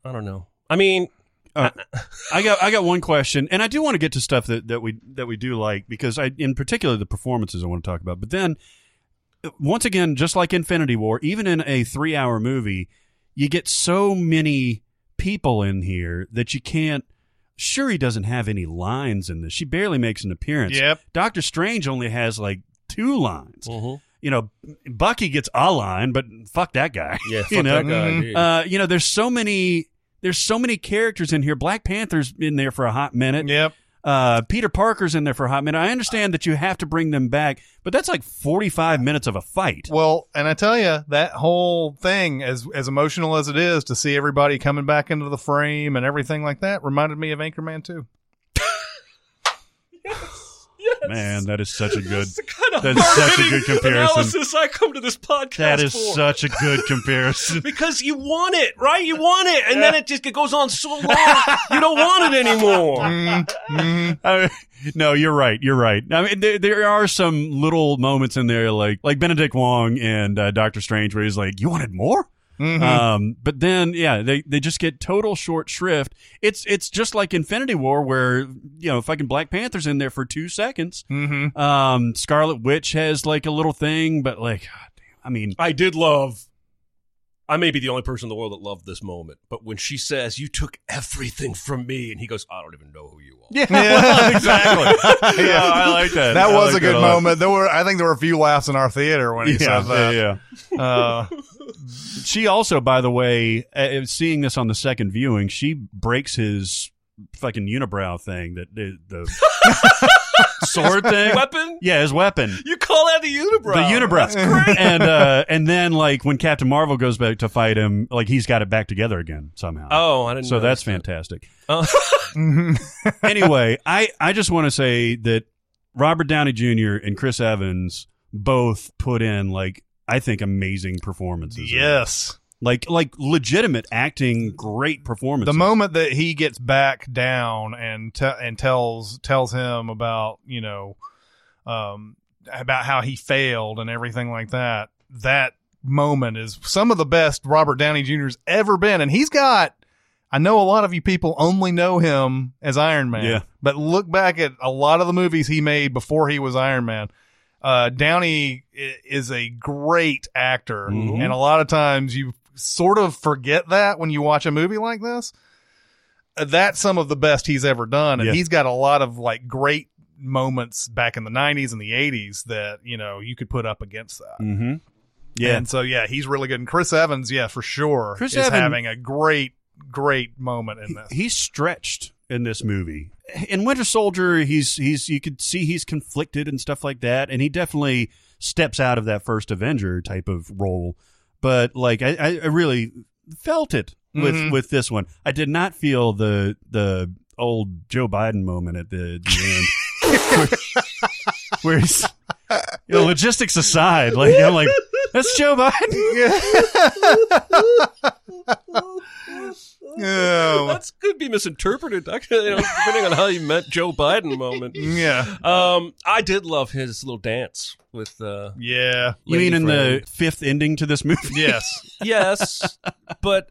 I don't know. I mean, I got I got one question, and I do want to get to stuff that, that we that we do like because I, in particular, the performances I want to talk about. But then, once again, just like Infinity War, even in a three hour movie, you get so many people in here that you can't. Sure, he doesn't have any lines in this. She barely makes an appearance. Yep. Doctor Strange only has like two lines. mhm. You know, Bucky gets a line, but fuck that guy. yeah, fuck you know, that guy. Uh, you know, there's so many. There's so many characters in here. Black Panther's in there for a hot minute. Yep. Uh, Peter Parker's in there for a hot minute. I understand that you have to bring them back, but that's like 45 minutes of a fight. Well, and I tell you, that whole thing, as as emotional as it is, to see everybody coming back into the frame and everything like that, reminded me of Anchorman too. Man, that is such a good. That's kind of that's such a good comparison. Analysis I come to this podcast That is for. such a good comparison. because you want it, right? You want it, and then it just it goes on so long, you don't want it anymore. Mm, I mean, no, you're right. You're right. I mean, there, there are some little moments in there, like like Benedict Wong and uh, Doctor Strange, where he's like, "You wanted more." Mhm. Um, but then, yeah, they, they just get total short shrift. It's it's just like Infinity War, where you know, fucking Black Panther's in there for two seconds. Mhm. Um, Scarlet Witch has like a little thing, but like, God damn, I mean, I did love. I may be the only person in the world that loved this moment, but when she says, "You took everything from me," and he goes, "I don't even know who you are." yeah, Yeah. exactly. yeah, I like that. That I was like a good that moment. There were, I think, there were a few laughs in our theater when he Yeah, said that. yeah, yeah. Uh, She also, by the way, uh, seeing this on the second viewing, she breaks his fucking unibrow thing that the, the sword thing. Weapon? Yeah, his weapon. You call that the unibrow? The unibrow. That's great. and uh, and then like when Captain Marvel goes back to fight him, like he's got it back together again somehow. Oh, I didn't. Know. So that's that. fantastic. Oh. anyway, I I just want to say that Robert Downey Jr. and Chris Evans both put in like I think amazing performances. yes. like like legitimate acting, great performance. The moment that he gets back down and te- and tells tells him about you know um about how he failed and everything like that that moment is some of the best Robert Downey Jr.'s ever been and he's got I know a lot of you people only know him as Iron Man Yeah. but look back at a lot of the movies he made before he was Iron Man uh Downey is a great actor Mhm. and a lot of times you sort of forget that when you watch a movie like this Uh, that's some of the best he's ever done and Yeah. he's got a lot of like great moments back in the 90s and the 80s that you know you could put up against that Mm-hmm. Yeah. and so yeah he's really good and chris evans yeah for sure Chris is Evans- having a great great moment in this he's stretched in this movie. In Winter Soldier, he's he's you could see he's conflicted and stuff like that, and he definitely steps out of that first Avenger type of role. But like I, I really felt it with Mhm. with this one. I did not feel the the old Joe Biden moment at the, the end. where, where he's you know, logistics aside, like I'm like, that's Joe Biden. Oh. That's could be misinterpreted. Actually, you know, depending on how you meant Joe Biden moment. yeah Um, I did love his little dance with. Uh, yeah You lady mean in friend. the fifth ending to this movie? yes yes, but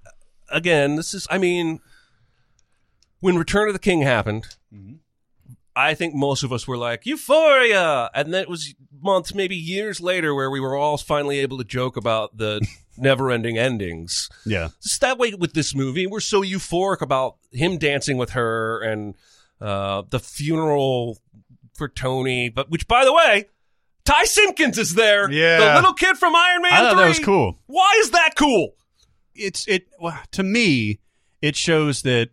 again, this is. I mean, when Return of the King happened, I think most of us were like Euphoria, and then it was months, maybe years later, where we were all finally able to joke about the never-ending endings. Yeah. It's that way with this movie. We're so euphoric about him dancing with her and uh, the funeral for Tony, but which, by the way. Ty Simpkins is there. Yeah. The little kid from Iron Man I thought 3. that was cool. Why is that cool? it's it well, to me it shows that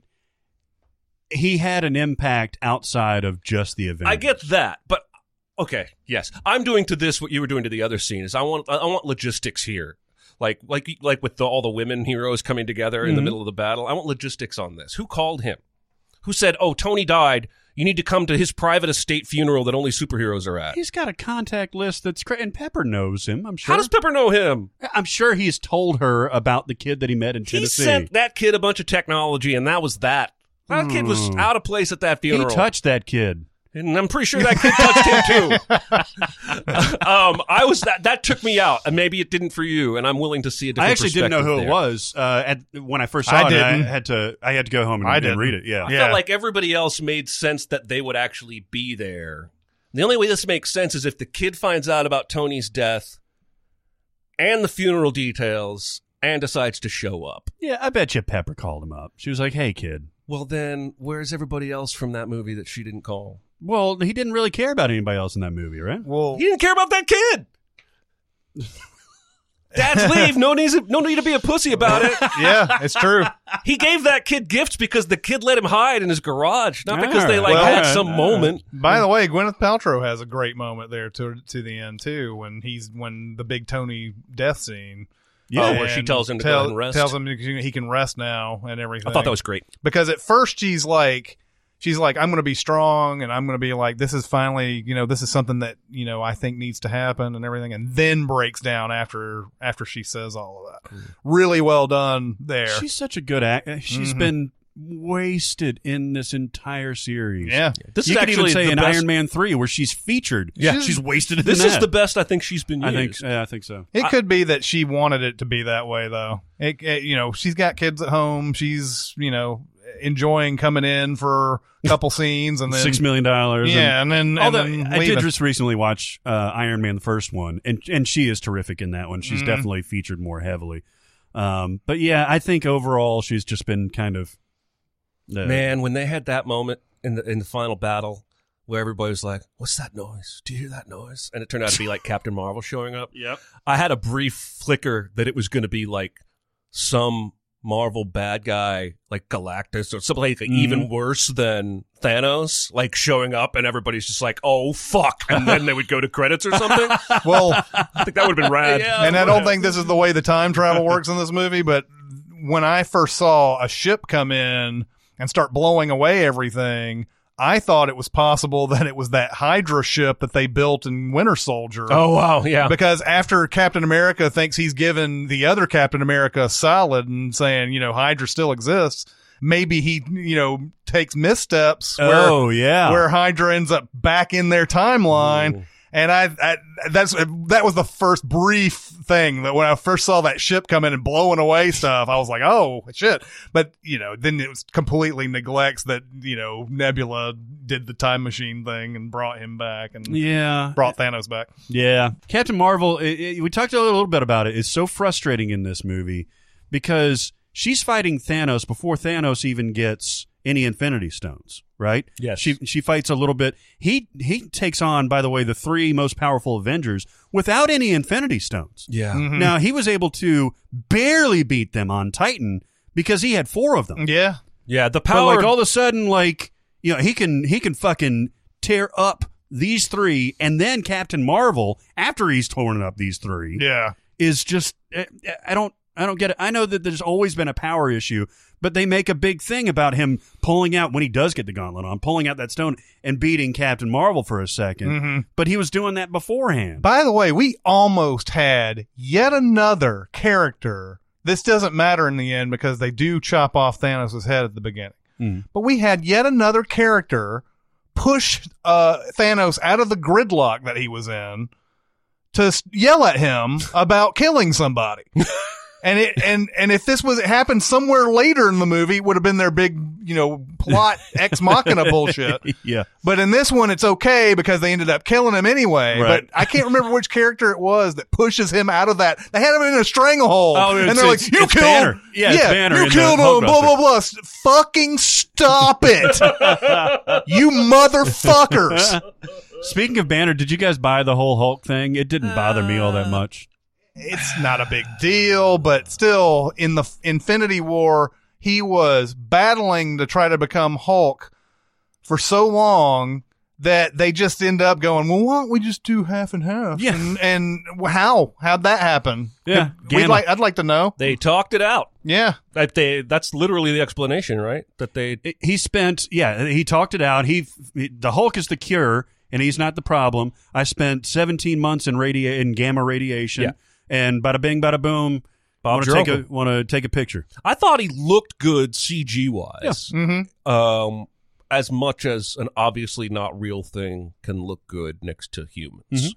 he had an impact outside of just the event. I get that, but okay, yes, I'm doing to this what you were doing to the other scene. Is I want I want logistics here, like like like with the, all the women heroes coming together in the Mhm. middle of the battle. I want logistics on this. Who called him? who said, "Oh, Tony died. You need to come to his private estate funeral that only superheroes are at." He's got a contact list that's cra- and Pepper knows him. I'm sure. How does Pepper know him? I'm sure he's told her about the kid that he met in Tennessee. He sent that kid a bunch of technology, and that was that. That kid was out of place at that he funeral. touched that kid. and I'm pretty sure that kid touched him too. um, I was that that took me out, and maybe it didn't for you. And I'm willing to see a different I actually didn't know who perspective it was uh, at, when I first saw I it. and didn't. I had to I had to go home and, I and didn't. read it. Yeah. I Yeah. felt like everybody else made sense that they would actually be there. The only way this makes sense is if the kid finds out about Tony's death and the funeral details and decides to show up. Yeah, I bet you Pepper called him up. She was like, "Hey, kid." Well, then where's everybody else from that movie that she didn't call? Well, he didn't really care about anybody else in that movie, right? Well, He didn't care about that kid. Dad's leave. No need, no need to be a pussy about it. yeah, it's true. He gave that kid gifts because the kid let him hide in his garage, not because they like Well, had some alright. moment. Uh, by the way, Gwyneth Paltrow has a great moment there to to the end too when he's when the big Tony death scene. Oh, where she tells him to go tell- ahead and rest. Tells him he can rest now and everything. I thought that was great. because at first she's like she's like i'm going to be strong and i'm going to be like this is finally you know this is something that you know i think needs to happen and everything and then breaks down after after she says all of that really well done there She's such a good act. She's Mhm. been wasted in this entire series. yeah This you is could even actually say the in best- Iron Man three where she's featured. Yeah. she's wasted. In This is the best I think she's been I think. Yeah, I think so. it could be that she wanted it to be that way though it, it- you know she's got kids at home she's you know enjoying coming in for a couple scenes and then Six million dollars. yeah and then and Although then I did just recently watch uh, Iron Man the first one, and and she is terrific in that one. She's Mhm. definitely featured more heavily. Um, but yeah, I think overall she's just been kind of uh, Man, when they had that moment in the in the final battle where everybody was like, "What's that noise? Do you hear that noise?" and it turned out to be like Captain Marvel showing up. Yep. I had a brief flicker that it was going to be like some Marvel bad guy, like Galactus or something like even worse than Thanos, like showing up and everybody's just like, "Oh fuck!" and then they would go to credits or something. well I think that would have been rad. Yeah. and I don't think this is the way the time travel works in this movie, but when I first saw a ship come in and start blowing away everything, I thought it was possible that it was that Hydra ship that they built in Winter Soldier. Oh wow, yeah. Because after Captain America thinks he's given the other Captain America a solid and saying, you know, Hydra still exists, maybe he, you know, takes missteps where oh yeah. where Hydra ends up back in their timeline. And I, I, that's, that was the first brief thing that when I first saw that ship come in and blowing away stuff, I was like, oh shit. But, you know, then it was completely neglects that, you know, Nebula did the time machine thing and brought him back and yeah. brought Thanos back. Yeah, Captain Marvel. It, it- we talked a little bit about it. It's so frustrating in this movie because she's fighting Thanos before Thanos even gets any Infinity Stones. Right? Yes. She she fights a little bit. He he takes on, by the way, the three most powerful Avengers without any Infinity Stones. yeah. Mhm. Now he was able to barely beat them on Titan because he had four of them. Yeah. Yeah, the But power like all of a sudden, like you know, he can he can fucking tear up these three, and then Captain Marvel after he's torn up these three Yeah. is just I I don't I don't get it. I know that there's always been a power issue, but they make a big thing about him pulling out when he does get the gauntlet on, pulling out that stone and beating Captain Marvel for a 2nd Mhm. But he was doing that beforehand. By the way, we almost had yet another character. This doesn't matter in the end because they do chop off Thanos' head at the beginning. Mm. But we had yet another character push uh, Thanos out of the gridlock that he was in to yell at him about killing somebody. And it and and if this was it happened somewhere later in the movie, it would have been their big you know plot ex machina bullshit. yeah. But in this one, it's okay because they ended up killing him anyway. Right. But I can't remember which character it was that pushes him out of that. They had him in a stranglehold, Oh, and they're like, "You killed, Banner. Yeah, it's you killed him." Blah blah blah. Fucking stop it, you motherfuckers! Speaking of Banner, did you guys buy the whole Hulk thing? It didn't bother me all that uh, much. It's not a big deal, but still, in the Infinity War, he was battling to try to become Hulk for so long that they just end up going, well, why don't we just do half and half? Yeah. And, and how? How'd that happen? Yeah. Could- We'd like, I'd like to know. They talked it out. Yeah. That they that's literally the explanation, right? That they he spent yeah he talked it out he, he- the hulk is the cure and he's not the problem i spent 17 months in radia in gamma radiation Yeah. And bada bing bada boom Bob want to take a want to take a picture I thought he looked good CG wise. Mm-hmm. Um as much as an obviously not real thing can look good next to humans.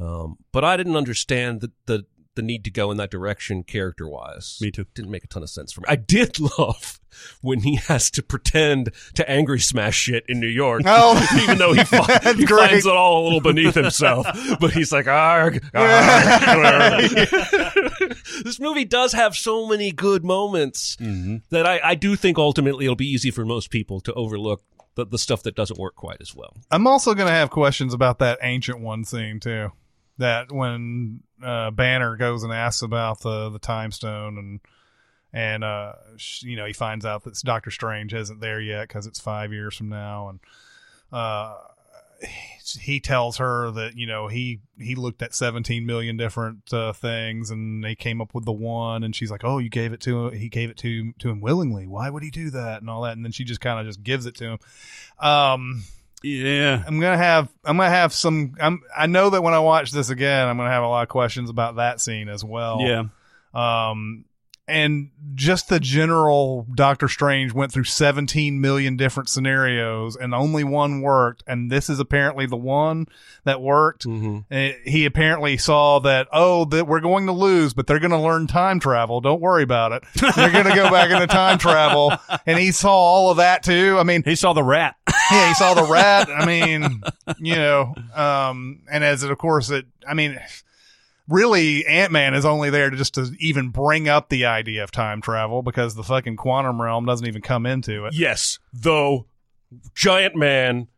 Um but I didn't understand the the the need to go in that direction character wise. Me too. Didn't make a ton of sense for me. I did love when he has to pretend to angry smash shit in New York. Oh. even though he, fi- he finds it all a little beneath himself. but he's like, arg, arg. this movie does have so many good moments mm-hmm. that I, I do think ultimately it'll be easy for most people to overlook the, the stuff that doesn't work quite as well. I'm also going to have questions about that ancient one scene too. That when uh, Banner goes and asks about the the time stone and and uh, you know he finds out that Doctor Strange isn't there yet because it's five years from now, and uh, he tells her that you know he he looked at 17 million different uh, things and they came up with the one, and she's like, oh, you gave it to he gave it to to him willingly. Why would he do that and all that? And then she just kind of just gives it to him. Um, yeah I'm gonna have I'm gonna have some I'm I know that when I watch this again I'm gonna have a lot of questions about that scene as well. yeah Um and just the general Doctor Strange went through 17 million different scenarios and only one worked and this is apparently the one that worked. Mm-hmm. He apparently saw that oh that we're going to lose but they're going to learn time travel. Don't worry about it. They're going to go back into time travel and he saw all of that too. I mean he saw the rat yeah, he saw the rat. I mean, you know, um, and as it, of course, it, I mean, really, Ant Man is only there to just to even bring up the idea of time travel because the fucking quantum realm doesn't even come into it. Yes, though giant man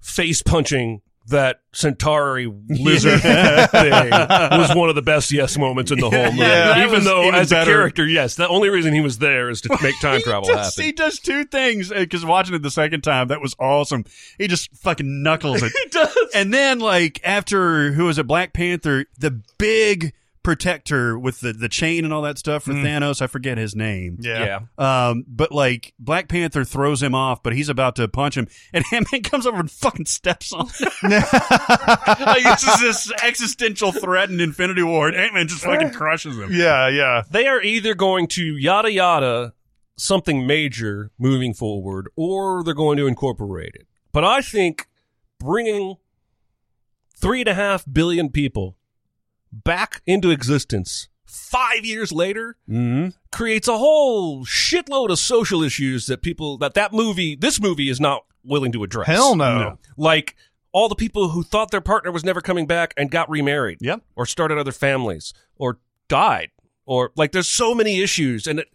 face punching that Chitauri lizard thing was one of the best yes moments in the whole movie. Yeah, even though even as better. a character, yes, the only reason he was there is to make time travel does, happen. He does two things uh, because watching it the second time, that was awesome. He just fucking knuckles it. He does. and then, like after who was it, Black Panther, the big protector with the the chain and all that stuff for Thanos. I forget his name. Yeah. Yeah. Um, but like Black Panther throws him off, but he's about to punch him, and Ant Man comes over and fucking steps on him. like this is this existential threat in Infinity War, and Ant Man just fucking crushes him. Yeah, yeah. They are either going to yada yada something major moving forward, or they're going to incorporate it. But I think bringing three and a half billion people back into existence five years later Mm-hmm. creates a whole shitload of social issues that people that that movie this movie is not willing to address. Hell no. Like all the people who thought their partner was never coming back and got remarried. Yep. Or started other families or died or like there's so many issues and it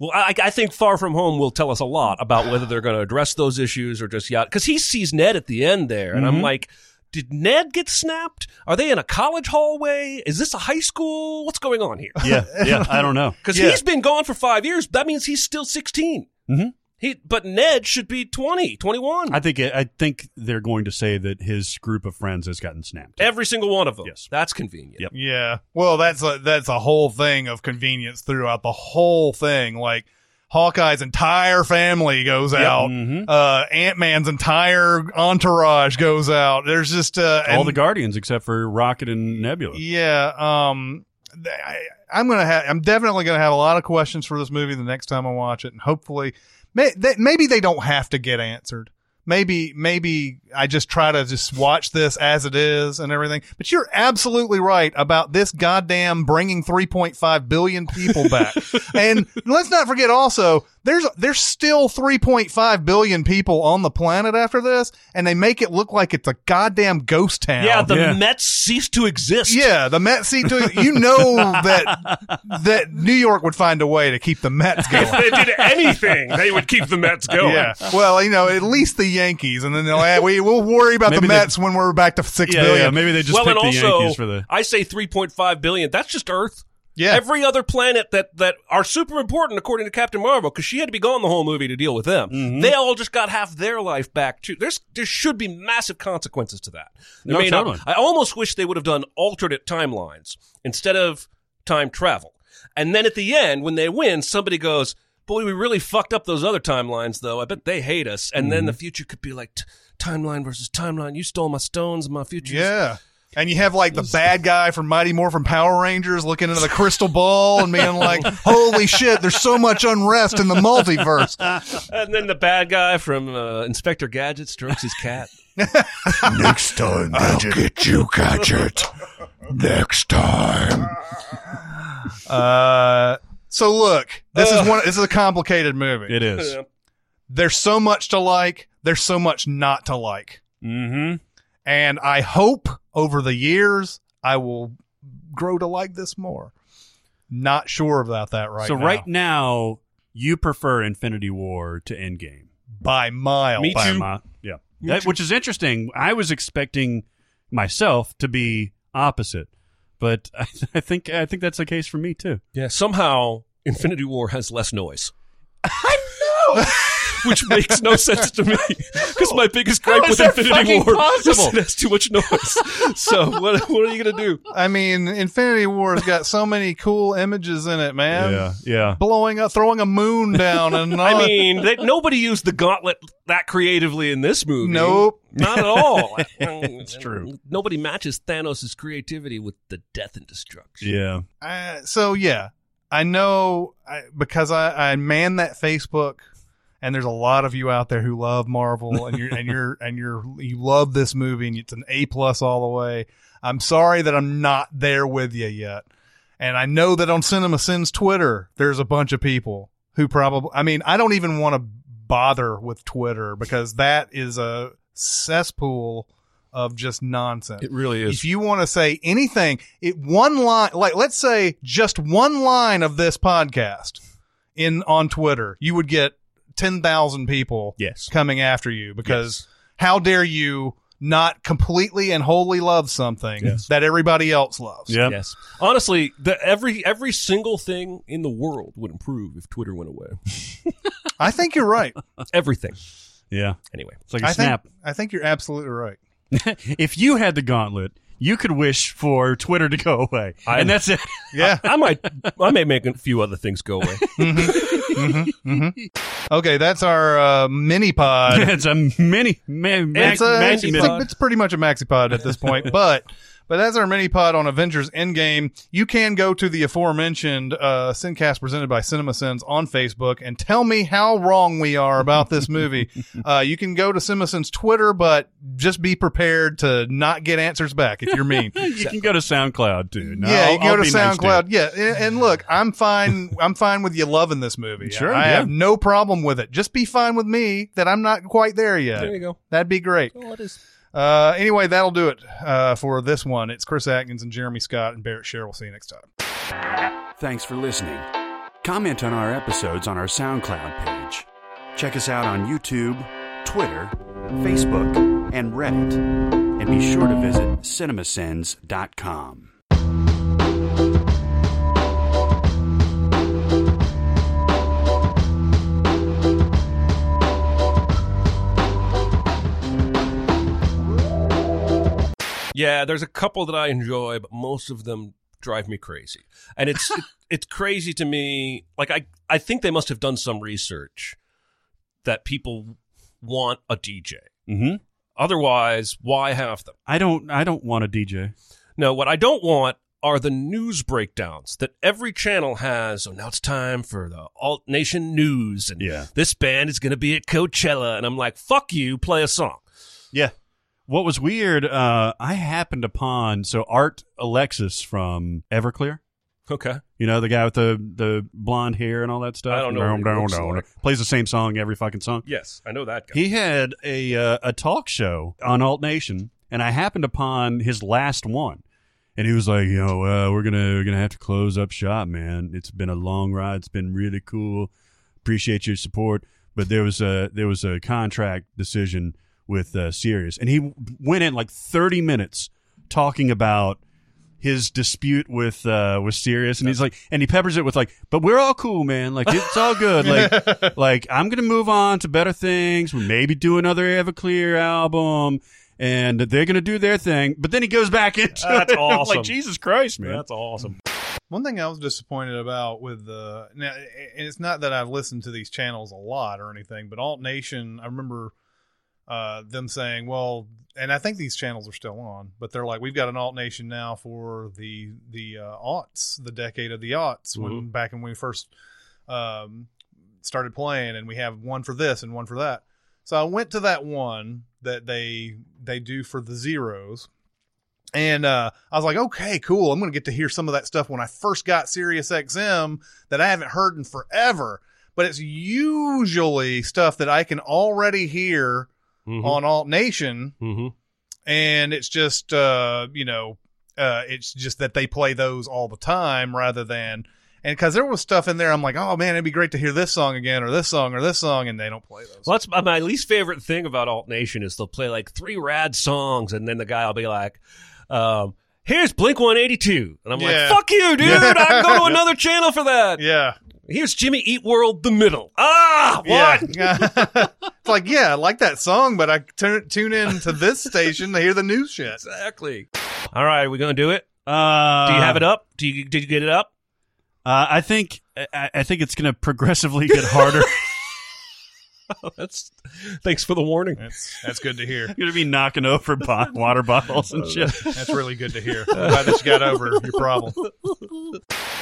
well, I, I think Far From Home will tell us a lot about whether they're going to address those issues or just yeah. Because he sees Ned at the end there, and I'm like, did Ned get snapped? Are they in a college hallway? Is this a high school? What's going on here? Yeah, yeah. I don't know. Because Yeah. he's been gone for five years. That means he's still 16. Mhm. He, but Ned should be 20, 21. I think I think they're going to say that his group of friends has gotten snapped. Every single one of them. Yes. That's convenient. Yep. Yeah. Well, that's a, that's a whole thing of convenience throughout the whole thing. Like Hawkeye's entire family goes out. Mhm. Uh, Ant Man's entire entourage goes out. There's just uh, All and- the Guardians except for Rocket and Nebula. Yeah, um, I, I'm gonna have. I'm definitely gonna have a lot of questions for this movie the next time I watch it, and hopefully, may, they, maybe they don't have to get answered. Maybe, maybe I just try to just watch this as it is and everything. But you're absolutely right about this goddamn bringing 3.5 billion people back. and let's not forget also, there's there's still 3.5 billion people on the planet after this, and they make it look like it's a goddamn ghost town. Yeah, the Yeah. Mets cease to exist. Yeah, the Mets cease to you know that that New York would find a way to keep the Mets going. If they did anything, they would keep the Mets going. Yeah, well, you know, at least the Yankees, and then they'll add, we will worry about Maybe the they- Mets when we're back to six Yeah, billion. yeah, maybe they just well, picked and the also, Yankees for the. I say 3.5 billion. That's just Earth. Yeah. Every other planet that that are super important according to Captain Marvel, because she had to be gone the whole movie to deal with them. Mm-hmm. They all just got half their life back too. There's there should be massive consequences to that. There No, may not- I almost wish they would have done alternate timelines instead of time travel. And then at the end, when they win, somebody goes, "Boy, we really fucked up those other timelines, though. I bet they hate us." And then the Mm-hmm. future could be like t- timeline versus timeline. You stole my stones, my future. Yeah. And you have like the bad guy from Mighty Morphin Power Rangers looking into the crystal ball and being like, holy shit, there's so much unrest in the multiverse. And then the bad guy from uh, Inspector Gadget strokes his cat. Next time, I'll get you, Gadget. Next time. Uh, so look, this is one, this is a complicated movie. It is. There's so much to like. There's so much not to like. Mm-hmm. And I hope over the years I will grow to like this more. Not sure about that right so now. right now, you prefer Infinity War to Endgame. by miles. Me By too. my- yeah. That- which is interesting. I was expecting myself to be opposite, but I, I think I think that's the case for me too. Yeah, somehow Infinity War has less noise. I know. Which makes no sense to me because my biggest gripe How with Infinity War possible? is it has too much noise. so what, what are you gonna do? I mean, Infinity War's got so many cool images in it, man. yeah. yeah. Blowing up, throwing a moon down, and I mean, they, nobody used the gauntlet that creatively in this movie. Nope. not at all. It's true. Nobody matches Thanos' creativity with the death and destruction. Yeah. Uh, so yeah, I know I, because I, I man that Facebook, and there's a lot of you out there who love Marvel, and you're and you're and you're you love this movie, and it's an A plus all the way. I'm sorry that I'm not there with you yet, and I know that on Cinema Sins Twitter, there's a bunch of people who probably. I mean, I don't even want to bother with Twitter because that is a cesspool of just nonsense It really is. if you want to say anything, it one line, like let's say just one line of this podcast in on Twitter, you would get ten thousand people Yes. coming after you because how dare you not completely and wholly love something Yes. that everybody else loves? Yeah. Yes. Honestly, the, every every single thing in the world would improve if Twitter went away. I think you're right. Everything. Yeah. Anyway. It's like a I snap. think I think you're absolutely right. if you had the gauntlet, you could wish for Twitter to go away, I- and that's it. Yeah. I might I may make a few other things go away. Mm-hmm. Okay, that's our uh, mini pod. it's a mini, man, it's, a, maxi it's, pod. it's pretty much a maxi pod at this point, but but as our mini pod on Avengers Endgame. You can go to the aforementioned uh, Sincast presented by Cinema Sins on Facebook and tell me how wrong we are about this movie. uh, you can go to Cinema Sins Twitter, but just be prepared to not get answers back if you're mean. You can go to SoundCloud too. No, yeah, I'll- you can go I'll to be nice SoundCloud. yeah, and, and look, I'm fine. I'm fine with you loving this movie. Sure, I yeah. have no problem with it. Just be fine with me that I'm not quite there yet. There you go. That'd be great. Oh, it is. Uh, anyway, that'll do it uh, for this one. It's Chris Atkins and Jeremy Scott and Barrett Share. We'll see you next time. Thanks for listening. Comment on our episodes on our SoundCloud page. Check us out on YouTube, Twitter, Facebook, and Reddit. And be sure to visit cinemasins.com. Yeah, there's a couple that I enjoy, but most of them drive me crazy. And it's it, it's crazy to me. Like I I think they must have done some research that people want a DJ. Mm-hmm. Otherwise, why have them? I don't. I don't want a DJ. No, what I don't want are the news breakdowns that every channel has. So now it's time for the Alt Nation News, and Yeah. this band is going to be at Coachella, and I'm like, fuck you, play a song. Yeah. What was weird? Uh, I happened upon so Art Alexis from Everclear. Okay, You know the guy with the the blonde hair and all that stuff. I don't know Down, looks down, like. Plays the same song every fucking song. yes, I know that guy. He had a uh, a talk show on Alt Nation, and I happened upon his last one, and he was like, "You know, uh, we're gonna we're gonna have to close up shop, man. It's been a long ride. It's been really cool. Appreciate your support, but there was a there was a contract decision with uh, Sirius, and he went in like thirty minutes talking about his dispute with uh with Sirius, and he's like, and he peppers it with like, "But we're all cool, man. Like it's all good. Like, like I'm gonna move on to better things. We maybe do another Everclear album." And they're gonna do their thing, but then he goes back into That's it. I'm awesome. like Jesus Christ, man! That's awesome. One thing I was disappointed about with the now, and it's not that I've listened to these channels a lot or anything, but Alt Nation, I remember uh, them saying, "Well," and I think these channels are still on, but they're like, "We've got an Alt Nation now for the the uh, aughts, the decade of the aughts, when back when we first um, started playing, and we have one for this and one for that." So I went to that one that they they do for the zeros. And uh, I was like, okay, cool. I'm going to get to hear some of that stuff when I first got Sirius XM that I haven't heard in forever. But it's usually stuff that I can already hear Mhm. on Alt Nation, Mhm. and it's just uh, you know, uh, it's just that they play those all the time rather than. And because there was stuff in there, I'm like, oh man, it'd be great to hear this song again, or this song, or this song, and they don't play those. Well, that's my- my least favorite thing about Alt Nation is they'll play like three rad songs, and then the guy will be like, um, "Here's Blink 182," and I'm Yeah. like, "Fuck you, dude! I go to another channel for that." Yeah, Here's Jimmy Eat World, the middle. Ah, what? Yeah. it's like, yeah, I like that song, but I turn, tune in to this station to hear the news shit. Exactly. All right, are we gonna do it? Uh, Do you have it up? Do you did you get it up? Uh, I think I, I think it's going to progressively get harder. That's thanks for the warning. That's, that's good to hear. You're going to be knocking over bo- water bottles and shit. That's really good to hear. I'm glad that you got over your problem.